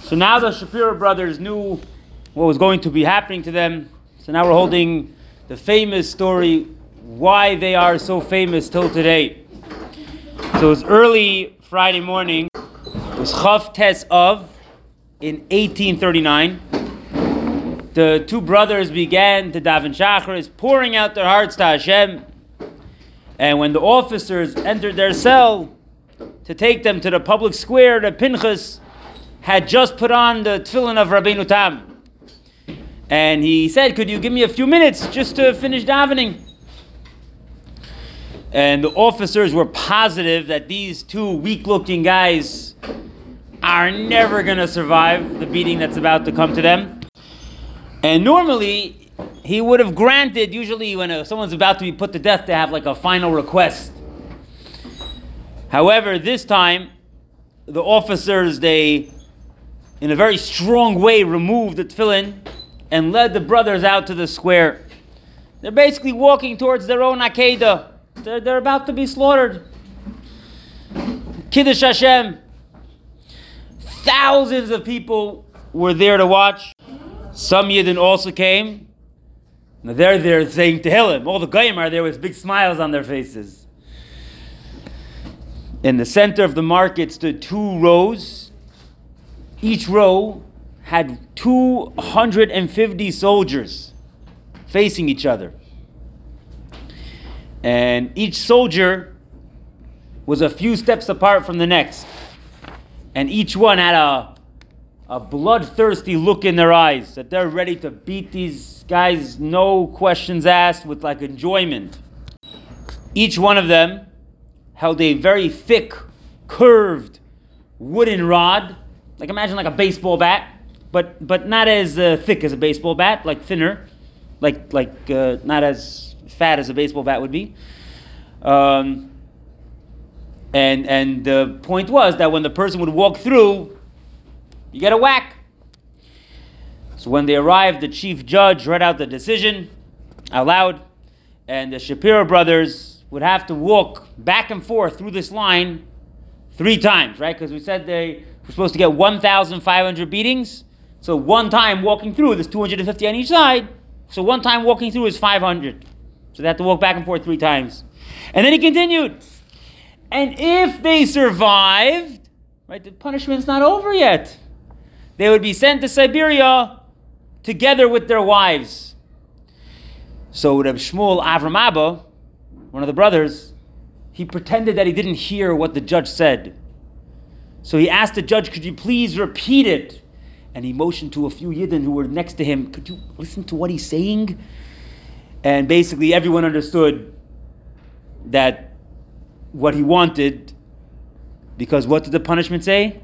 So now the Shapiro brothers knew what was going to be happening to them. So now we're holding the famous story why they are so famous till today. So it was early Friday morning. It was Chav Tes of in 1839. The two brothers began to daven Shacharis, pouring out their hearts to Hashem. And when the officers entered their cell to take them to the public square, the Pinchas had just put on the tefillin of Rabbeinu Tam. And he said, Could you give me a few minutes just to finish davening? And the officers were positive that these two weak looking guys are never going to survive the beating that's about to come to them. And normally, he would have granted, usually, when uh, someone's about to be put to death, to have like a final request. However, this time, the officers, they, in a very strong way, removed the tefillin and led the brothers out to the square. They're basically walking towards their own Akedah. They're, they're about to be slaughtered. Kiddush Hashem. Thousands of people were there to watch. Some Yidden also came. Now they're there saying Tehillim. All the Goyim are there with big smiles on their faces. In the center of the market stood two rows. Each row had 250 soldiers facing each other. And each soldier was a few steps apart from the next. And each one had a, a bloodthirsty look in their eyes that they're ready to beat these guys, no questions asked, with like enjoyment. Each one of them held a very thick, curved wooden rod, like imagine like a baseball bat, but but not as uh, thick as a baseball bat, like thinner, like like uh, not as fat as a baseball bat would be. Um, and and the point was that when the person would walk through, you get a whack. So when they arrived, the chief judge read out the decision out loud, and the Shapiro brothers would have to walk back and forth through this line three times, right? Because we said they were supposed to get 1,500 beatings. So one time walking through, there's 250 on each side. So one time walking through is 500. So they have to walk back and forth three times. And then he continued. And if they survived, right, the punishment's not over yet. They would be sent to Siberia together with their wives. So Reb Shmuel Avram Abba, one of the brothers, he pretended that he didn't hear what the judge said. So he asked the judge, could you please repeat it? And he motioned to a few Yidden who were next to him, could you listen to what he's saying? And basically everyone understood that what he wanted, because what did the punishment say?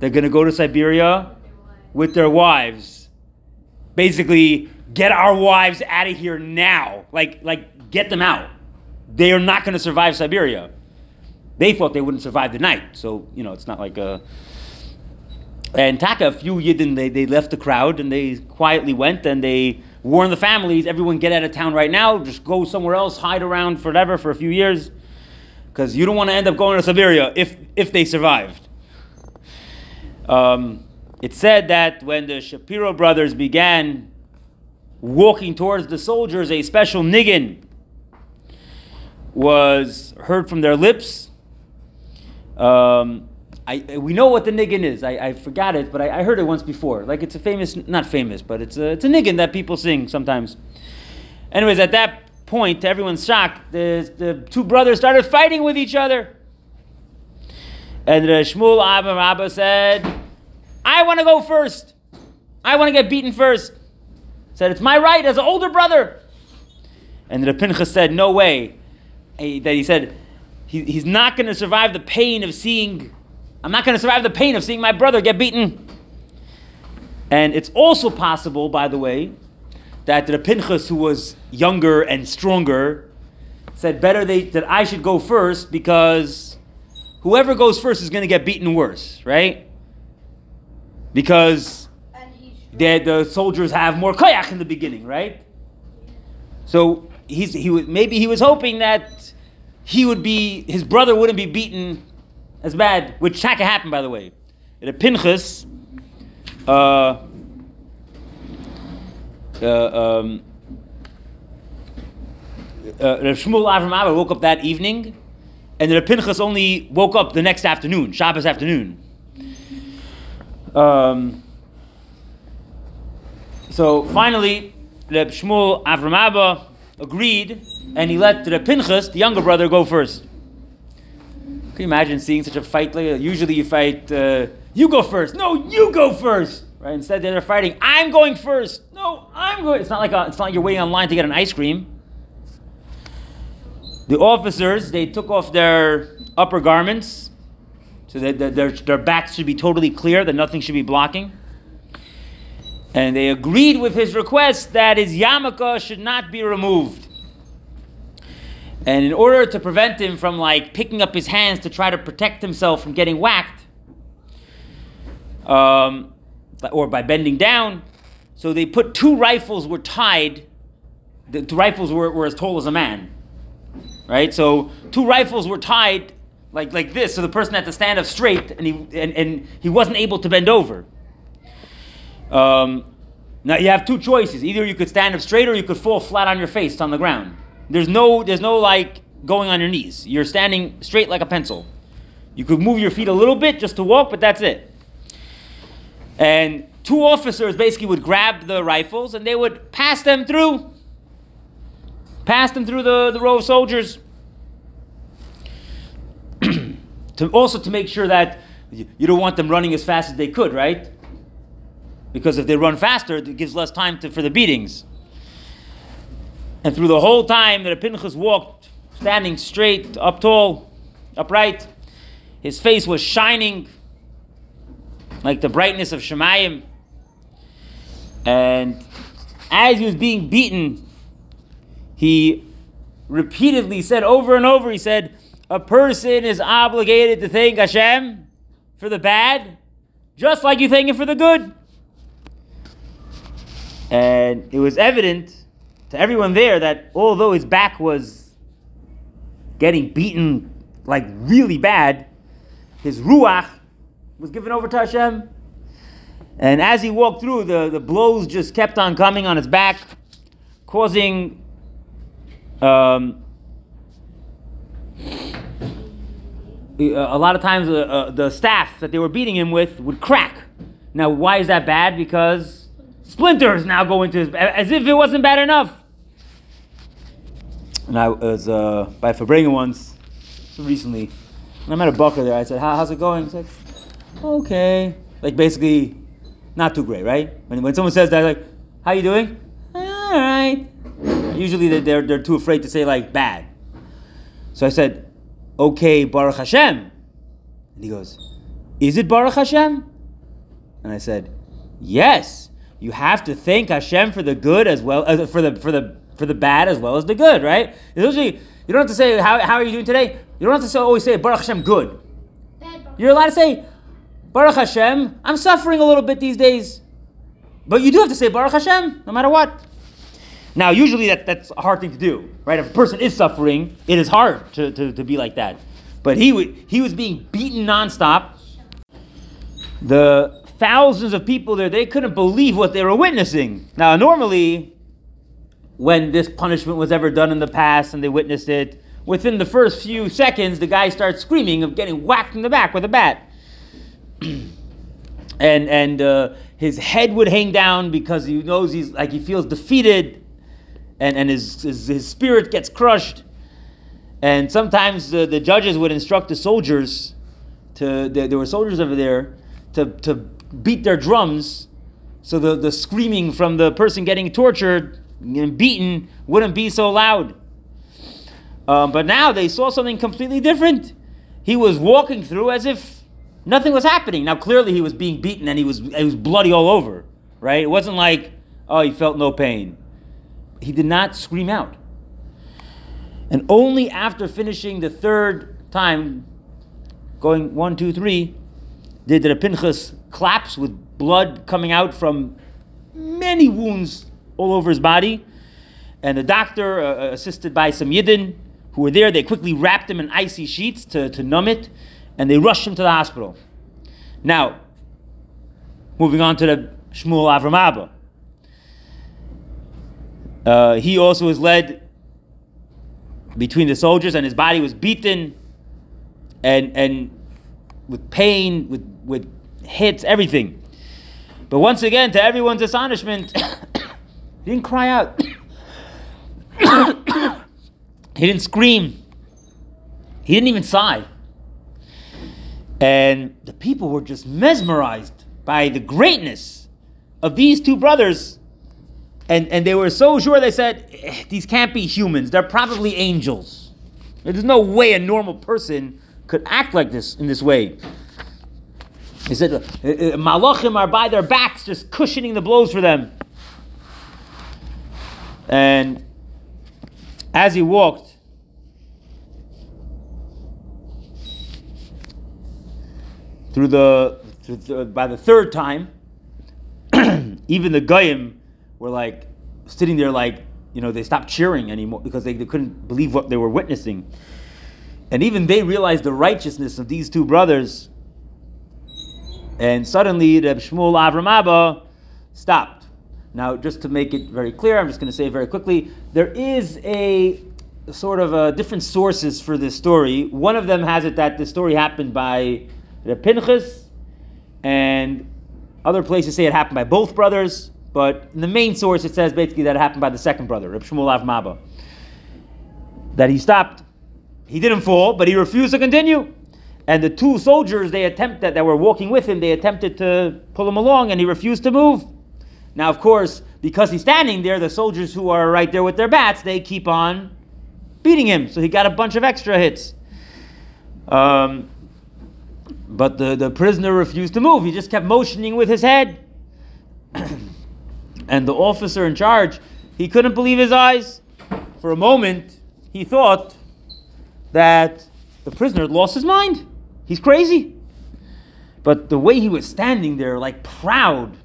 They're going to go to Siberia with their wives. Basically, get our wives out of here now. Like, like get them out. They are not going to survive Siberia. They thought they wouldn't survive the night. So, you know, it's not like a. And Taka, a few Yidden, they, they left the crowd and they quietly went and they warned the families everyone get out of town right now, just go somewhere else, hide around forever for a few years. Because you don't want to end up going to Siberia if, if they survived. Um, it said that when the Shapiro brothers began walking towards the soldiers, a special niggin was heard from their lips. Um, I, we know what the niggin is. I, I forgot it, but I, I, heard it once before. Like it's a famous, not famous, but it's a, it's a niggin that people sing sometimes. Anyways, at that point, to everyone's shock, the, the two brothers started fighting with each other. And the Shmuel Abba Rabba said, I want to go first. I want to get beaten first. Said, it's my right as an older brother. And the Pinchas said, no way. That he said, he, he's not going to survive the pain of seeing, I'm not going to survive the pain of seeing my brother get beaten. And it's also possible, by the way, that the Pinchas, who was younger and stronger, said better they, that I should go first because whoever goes first is going to get beaten worse, right? Because the, the soldiers have more koyach in the beginning, right? So he's, he was maybe he was hoping that he would be his brother wouldn't be beaten as bad, which Shaka happened by the way. The Pinchas uh, uh, um, uh, Rav Shmuel Avram Abba woke up that evening, and Rav Pinchas only woke up the next afternoon, Shabbos afternoon. Um, so finally, Reb Shmuel Avram Abba agreed, and he let the Pinchas, the younger brother, go first. Can you imagine seeing such a fight? Like, usually you fight, uh, you go first. No, you go first. Right? Instead, they're fighting. I'm going first. No, I'm going. It's not like a, it's not like you're waiting online to get an ice cream. The officers they took off their upper garments, so that their their backs should be totally clear, that nothing should be blocking. And they agreed with his request that his yarmulke should not be removed. And in order to prevent him from like picking up his hands to try to protect himself from getting whacked, um, or by bending down, so they put two rifles were tied. The rifles were, were as tall as a man, right? So two rifles were tied like like this, so the person had to stand up straight, and he and, and he wasn't able to bend over. Um, now you have two choices: either you could stand up straight, or you could fall flat on your face on the ground. There's no, there's no like going on your knees. You're standing straight like a pencil. You could move your feet a little bit just to walk, but that's it. And two officers basically would grab the rifles and they would pass them through. Pass them through the, the row of soldiers. to also to make sure that you don't want them running as fast as they could, right? Because if they run faster, it gives less time to, for the beatings. And through the whole time that Pinchas walked, standing straight, up tall, upright, his face was shining like the brightness of Shamayim. And as he was being beaten, he repeatedly said over and over, he said, a person is obligated to thank Hashem for the bad, just like you thank him for the good. And it was evident to everyone there that although his back was getting beaten like really bad, his ruach was given over to Hashem. And as he walked through, the, the blows just kept on coming on his back, causing um, a lot of times uh, uh, the staff that they were beating him with would crack. Now, why is that bad? Because splinters now go into his, as if it wasn't bad enough. And I was uh, by farbrengen once recently, and I met a bochur there. I said, How, "How's it going?" He like, "Okay." Like basically, not too great, right? When, when someone says that, like, "How you doing?" All right. Usually they're, they're too afraid to say like bad. So I said, "Okay, Baruch Hashem," and he goes, "Is it Baruch Hashem?" And I said, "Yes." You have to thank Hashem for the good as well as for the for the for the bad as well as the good, right? Usually, you don't have to say, how, how are you doing today? You don't have to say, always say, Baruch Hashem, good. You're allowed to say, Baruch Hashem, I'm suffering a little bit these days. But you do have to say Baruch Hashem, no matter what. Now, usually that, that's a hard thing to do, right? If a person is suffering, it is hard to, to, to be like that. But he, he was being beaten nonstop. The thousands of people there, they couldn't believe what they were witnessing. Now, normally, when this punishment was ever done in the past and they witnessed it, within the first few seconds, the guy starts screaming of getting whacked in the back with a bat. and and uh, his head would hang down because he knows he's like he feels defeated and, and his, his, his spirit gets crushed. And sometimes the, the judges would instruct the soldiers to, there, there were soldiers over there, to, to beat their drums so the, the screaming from the person getting tortured beaten wouldn't be so loud. Um, but now they saw something completely different. He was walking through as if nothing was happening. Now clearly he was being beaten and he was he was bloody all over, right? It wasn't like oh he felt no pain. He did not scream out. And only after finishing the third time, going one, two, three, did the Pinchas collapse with blood coming out from many wounds all over his body. And the doctor, uh, uh, assisted by some Yidden who were there, they quickly wrapped him in icy sheets to, to numb it, and they rushed him to the hospital. Now, moving on to the Shmuel Avram Abba. Uh, he also was led between the soldiers, and his body was beaten, and and with pain, with with hits, everything. But once again, to everyone's astonishment, he didn't cry out. he didn't scream. He didn't even sigh. And the people were just mesmerized by the greatness of these two brothers. And, and they were so sure, they said, "Eh, These can't be humans. They're probably angels. There's no way a normal person could act like this in this way. He said, "Uh, uh, Malachim are by their backs, just cushioning the blows for them. And as he walked, through the, through the by the third time, even the goyim were like sitting there, like you know, they stopped cheering anymore because they, they couldn't believe what they were witnessing, and even they realized the righteousness of these two brothers. And suddenly, Reb Shmuel Avram Abba stopped. Now, just to make it very clear, I'm just going to say very quickly. There is a sort of uh, different sources for this story. One of them has it that the story happened by the Pinchas, and other places say it happened by both brothers. But in the main source, it says basically that it happened by the second brother, Reb Shmuel Abba. That he stopped. He didn't fall, but he refused to continue. And the two soldiers they attempted that were walking with him, they attempted to pull him along, and he refused to move. Now, of course, because he's standing there, the soldiers who are right there with their bats, they keep on beating him. So he got a bunch of extra hits. Um, but the, the prisoner refused to move. He just kept motioning with his head. and the officer in charge, he couldn't believe his eyes. For a moment, he thought that the prisoner had lost his mind. He's crazy. But the way he was standing there, like proud,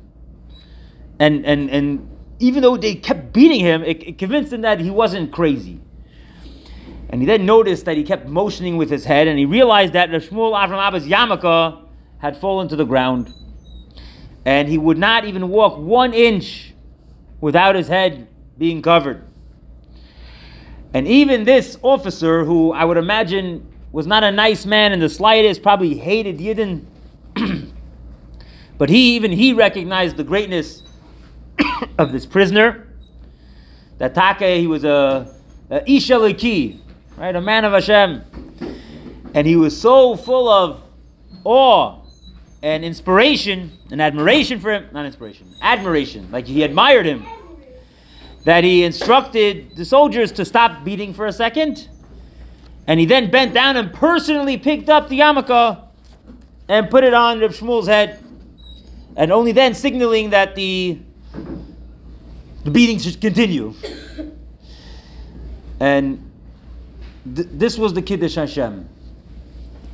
and and and even though they kept beating him, it, it convinced him that he wasn't crazy. And he then noticed that he kept motioning with his head, and he realized that Shmuel Avram Abba's yarmulke had fallen to the ground, and he would not even walk one inch without his head being covered. And even this officer, who I would imagine was not a nice man in the slightest, probably hated Yidden, but he even he recognized the greatness of this prisoner. That Take, he was a, a Ish Elokim, right, a man of Hashem, and he was so full of awe and inspiration and admiration for him, not inspiration, admiration, like he admired him, that he instructed the soldiers to stop beating for a second, and he then bent down and personally picked up the yarmulke and put it on Reb Shmuel's head, and only then signaling that the the beatings should continue. And th- this was the Kiddush Hashem.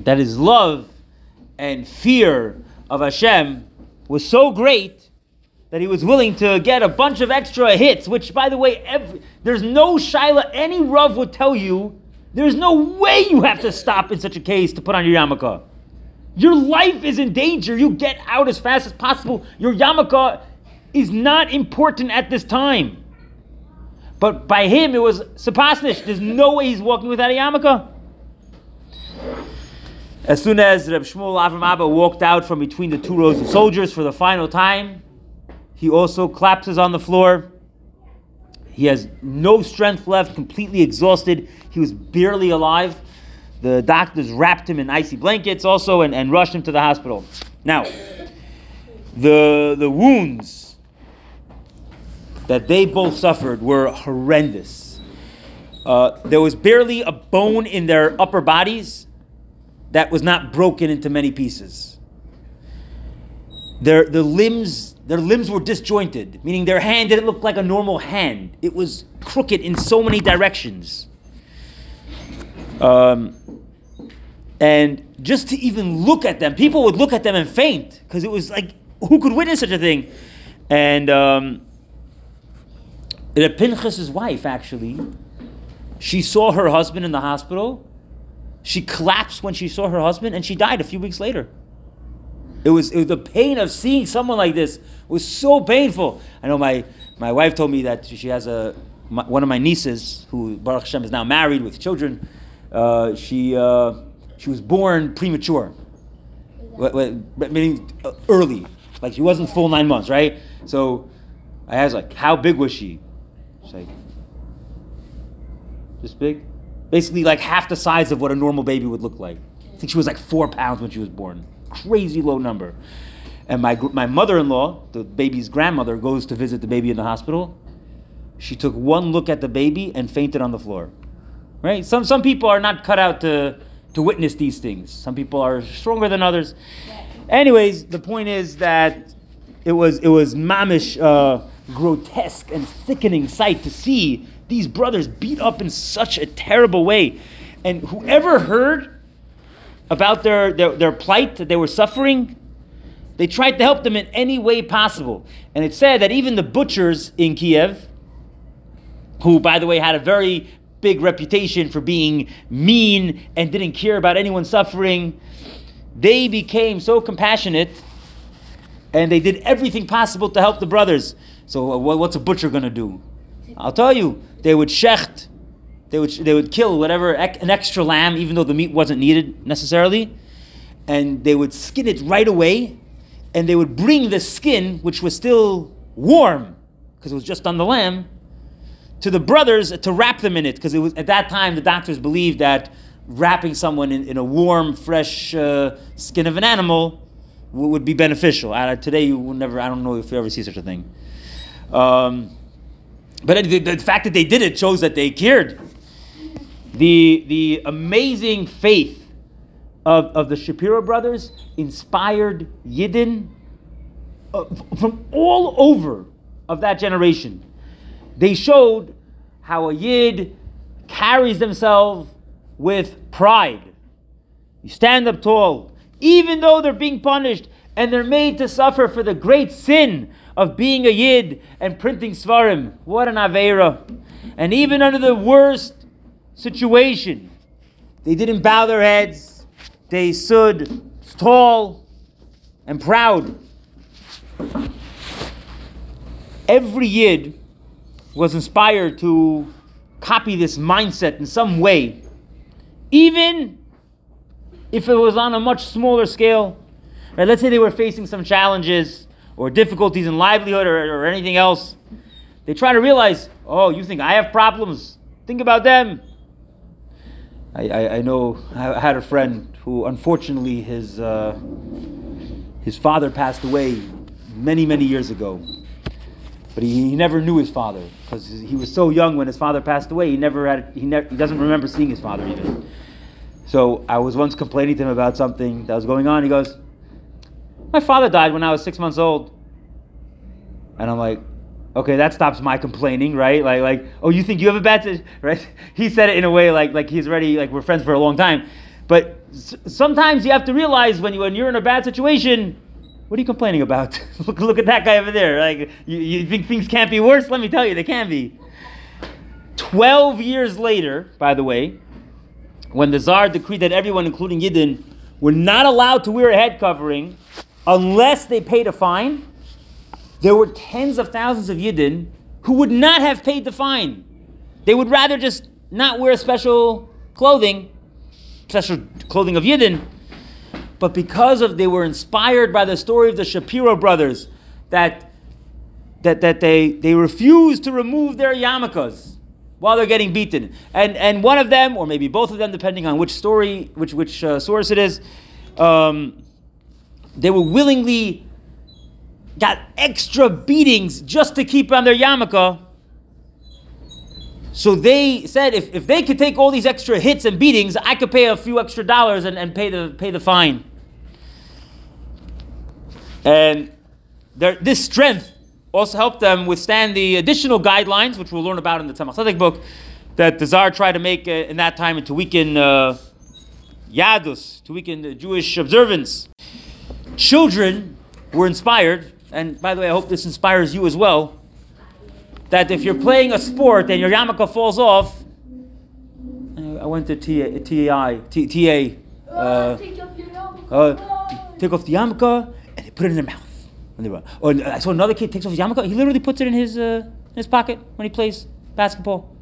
That his love and fear of Hashem was so great that he was willing to get a bunch of extra hits, which, by the way, every, there's no Shaila, any Rav would tell you, there's no way you have to stop in such a case to put on your yarmulke. Your life is in danger. You get out as fast as possible. Your yarmulke is not important at this time. But by him, it was sapasnish. There's no way he's walking without a yarmulke. As soon as Reb Shmuel Avram Abba walked out from between the two rows of soldiers for the final time, he also collapses on the floor. He has no strength left, completely exhausted. He was barely alive. The doctors wrapped him in icy blankets also and, and rushed him to the hospital. Now, the, the wounds that they both suffered were horrendous. Uh, there was barely a bone in their upper bodies that was not broken into many pieces. Their, the limbs, their limbs were disjointed, meaning their hand didn't look like a normal hand. It was crooked in so many directions. Um, and just to even look at them, people would look at them and faint because it was like, who could witness such a thing? And um, the Pinchas's wife, actually, she saw her husband in the hospital. She collapsed when she saw her husband, and she died a few weeks later. It was, it was the pain of seeing someone like this was so painful. I know my, my wife told me that she has a my, one of my nieces who Baruch Hashem is now married with children. Uh, she uh, she was born premature, meaning uh, early, like she wasn't full nine months, right? So I asked like, how big was she? Like, this big, basically like half the size of what a normal baby would look like. I think she was like four pounds when she was born. Crazy low number. And my, my mother in law, the baby's grandmother, goes to visit the baby in the hospital. She took one look at the baby and fainted on the floor. Right? Some, some people are not cut out to, to witness these things. Some people are stronger than others. Anyways, the point is that it was, it was mamish uh, grotesque and sickening sight to see these brothers beat up in such a terrible way. And whoever heard about their, their, their plight that they were suffering, they tried to help them in any way possible. And it said that even the butchers in Kiev, who, by the way, had a very big reputation for being mean and didn't care about anyone suffering, they became so compassionate and they did everything possible to help the brothers. So, uh, what- what's a butcher going to do? I'll tell you, they would shecht, they would, they would kill whatever, an extra lamb, even though the meat wasn't needed necessarily, and they would skin it right away, and they would bring the skin, which was still warm, because it was just on the lamb, to the brothers to wrap them in it, because it was at that time the doctors believed that wrapping someone in, in a warm, fresh uh, skin of an animal would be beneficial. Today you will never, I don't know if you ever see such a thing. Um, but the, the fact that they did it shows that they cared. The, the amazing faith of, of the Shapiro brothers inspired Yidden uh, from all over of that generation. They showed how a Yid carries themselves with pride. You stand up tall, even though they're being punished and they're made to suffer for the great sin of being a Yid and printing Sefarim. What an Aveira. And even under the worst situation, they didn't bow their heads, they stood tall and proud. Every Yid was inspired to copy this mindset in some way, even if it was on a much smaller scale. Right, let's say they were facing some challenges or difficulties in livelihood or, or anything else. They try to realize, oh, you think I have problems? Think about them. I, I, I know I had a friend who, unfortunately, his uh, his father passed away many many years ago, but he, he never knew his father because he was so young when his father passed away. He never had he never he doesn't remember seeing his father even. So I was once complaining to him about something that was going on. He goes, "My father died when I was six months old," and I'm like, okay, that stops my complaining, right? Like, like, oh, you think you have a bad, si-" right? He said it in a way like, like he's already, like we're friends for a long time. But s- sometimes you have to realize when you when you're in a bad situation, what are you complaining about? look, look at that guy over there. Like, you, you think things can't be worse? Let me tell you, they can be. Twelve years later, by the way, when the Tsar decreed that everyone, including Yidden, were not allowed to wear a head covering unless they paid a fine, there were tens of thousands of Yidden who would not have paid the fine. They would rather just not wear special clothing, special clothing of Yidden, but because of they were inspired by the story of the Shapiro brothers, that that, that they, they refused to remove their yarmulkes while they're getting beaten. And, and one of them, or maybe both of them, depending on which story, which, which uh, source it is, um, they were willingly got extra beatings just to keep on their yarmulke. So they said if, if they could take all these extra hits and beatings, I could pay a few extra dollars and, and pay the pay the fine. And their, this strength also helped them withstand the additional guidelines, which we'll learn about in the Tzemach Tzedek book, that the Tsar tried to make uh, in that time and to weaken uh, Yahadus, to weaken the Jewish observance. Children were inspired, and by the way, I hope this inspires you as well, that if you're playing a sport and your yarmulke falls off, uh, I went to TA, TAI, uh, uh, take off the yarmulke, and they put it in their mouth. Or I saw another kid takes off his yarmulke, he literally puts it in his, uh, in his pocket when he plays basketball.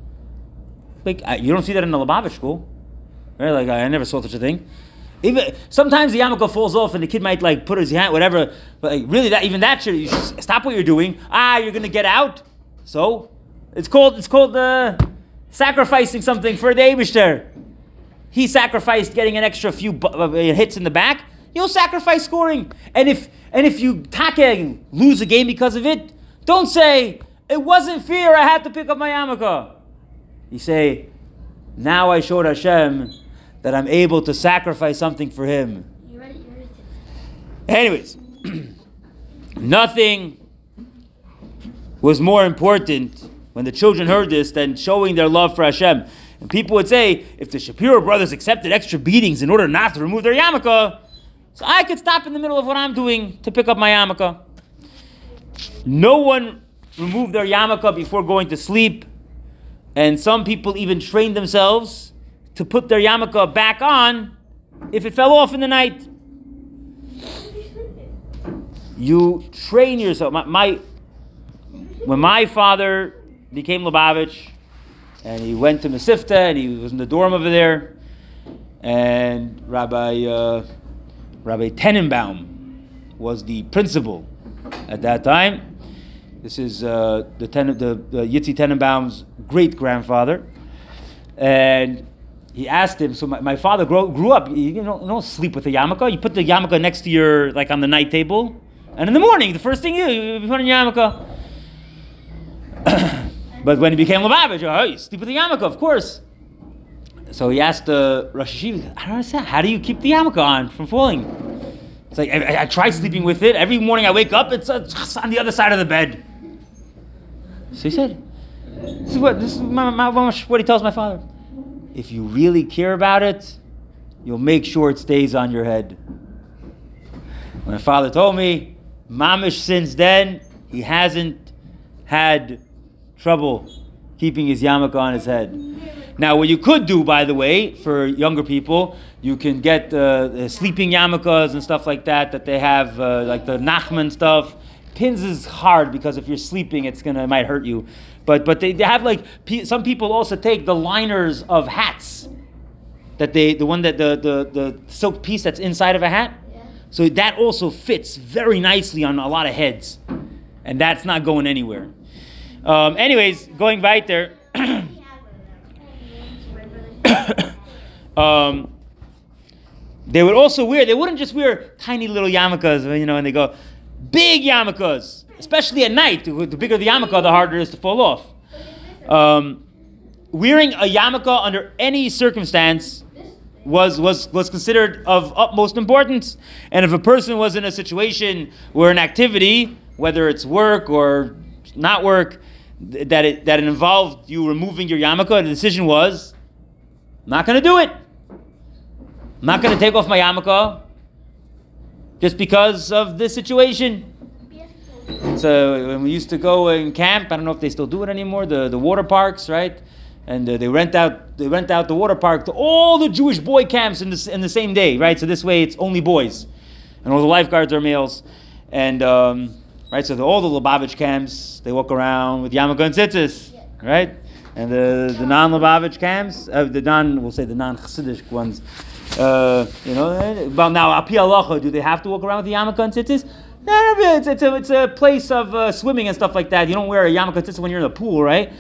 Like, you don't see that in the Lubavitch school. Right? Like, I never saw such a thing. Even sometimes the yarmulke falls off and the kid might like put his hand, whatever. But like, really, that even that should should stop what you're doing. Ah, you're gonna get out. So it's called it's called uh, sacrificing something for the Abishter. He sacrificed getting an extra few bu- uh, hits in the back. You'll sacrifice scoring. And if and if you take and lose a game because of it, don't say it wasn't fear. I had to pick up my yarmulke. You say, now I showed Hashem that I'm able to sacrifice something for Him. You ready? You ready? Anyways, nothing was more important when the children heard this than showing their love for Hashem. And people would say, if the Shapiro brothers accepted extra beatings in order not to remove their yarmulke, so I could stop in the middle of what I'm doing to pick up my yarmulke. No one removed their yarmulke before going to sleep, and some people even trained themselves to put their yarmulke back on if it fell off in the night you train yourself. My, my when my father became Lubavitch, and he went to Mesivta, and he was in the dorm over there, and Rabbi uh, Rabbi Tenenbaum was the principal at that time. This is uh, the, ten, the, the Yitzi Tenenbaum's great grandfather, and he asked him. So my, my father grow, grew up. You, know, you don't sleep with a yarmulke. You put the yarmulke next to your like on the night table, and in the morning, the first thing you you put in your yarmulke. but when he became Lubavitch, oh, you sleep with the yarmulke, of course. So he asked the Rosh Yeshiva, I don't understand. How do you keep the yarmulke on from falling? It's like I, I, tried sleeping with it. Every morning I wake up, it's, uh, it's on the other side of the bed. So he said, "This is what this is my, my, what he tells my father. If you really care about it, you'll make sure it stays on your head." My father told me, Mamish since then, he hasn't had trouble keeping his yarmulke on his head. Now, what you could do, by the way, for younger people, you can get uh, sleeping yarmulkes and stuff like that that they have, uh, like the Nachman stuff. Pins is hard because if you're sleeping, it's gonna it might hurt you. But but they, they have like some people also take the liners of hats that they the one that the the, the silk piece that's inside of a hat. Yeah. So that also fits very nicely on a lot of heads, and that's not going anywhere. Um, anyways, going right there. um, they would also wear. They wouldn't just wear tiny little yarmulkes, you know, and they go big yarmulkes, especially at night. The bigger the yarmulke, the harder it is to fall off. Um, wearing a yarmulke under any circumstance was, was, was considered of utmost importance. And if a person was in a situation where an activity, whether it's work or not work, that it, that it involved you removing your yarmulke, the decision was, I'm not going to do it. I'm not going to take off my yarmulke just because of this situation. So when we used to go and camp, I don't know if they still do it anymore. The the water parks, right? And uh, they rent out they rent out the water park to all the Jewish boy camps in the in the same day, right? So this way it's only boys, and all the lifeguards are males, and um, right. So the, all the Lubavitch camps they walk around with yarmulke and tzitzis, right? And the the non Lubavitch camps, uh, the non we'll say the non Chassidish ones. Uh, you know, eh, well now al pi halacha, do they have to walk around with the yarmulke and tzitzis? No, no, it's, it's, a, it's a place of uh, swimming and stuff like that. You don't wear a yarmulke tzitzis when you're in the pool, right?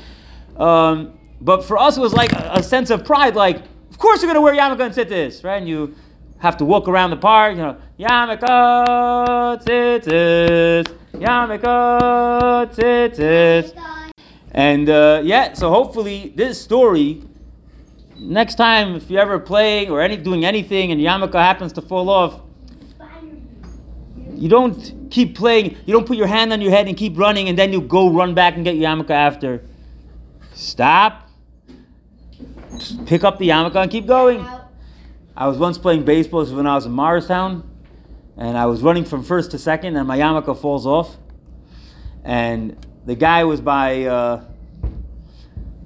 Um, but for us, it was like a, a sense of pride. Like, of course you're going to wear yarmulke and tzitzis, right? And you have to walk around the park, you know, yarmulke tzitzis, yarmulke tzitzis. And uh, yeah, so hopefully this story, next time if you're ever playing or any doing anything and yarmulke happens to fall off, you don't keep playing. You don't put your hand on your head and keep running, and then you go run back and get your yarmulke after. Stop. Pick up the yarmulke and keep going. I was once playing baseball when I was in Morristown, and I was running from first to second, and my yarmulke falls off. And the guy was by. Uh,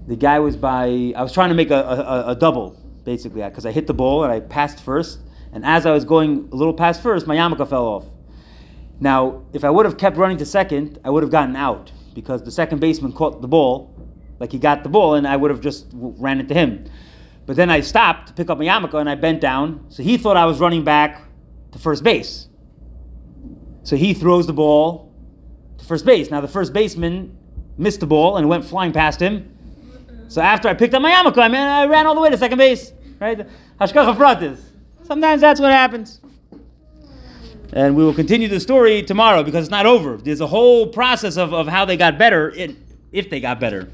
the guy was by. I was trying to make a, a, a double, basically, because I hit the ball and I passed first, and as I was going a little past first, my yarmulke fell off. Now, if I would have kept running to second, I would have gotten out because the second baseman caught the ball, like he got the ball, and I would have just ran into him. But then I stopped to pick up my yarmulke and I bent down, so he thought I was running back to first base. So he throws the ball to first base. Now the first baseman missed the ball and went flying past him. So after I picked up my yarmulke, I, mean, I ran all the way to second base. Right? Hashgacha pratis. Sometimes that's what happens. And we will continue the story tomorrow because it's not over. There's a whole process of, of how they got better, in, if they got better.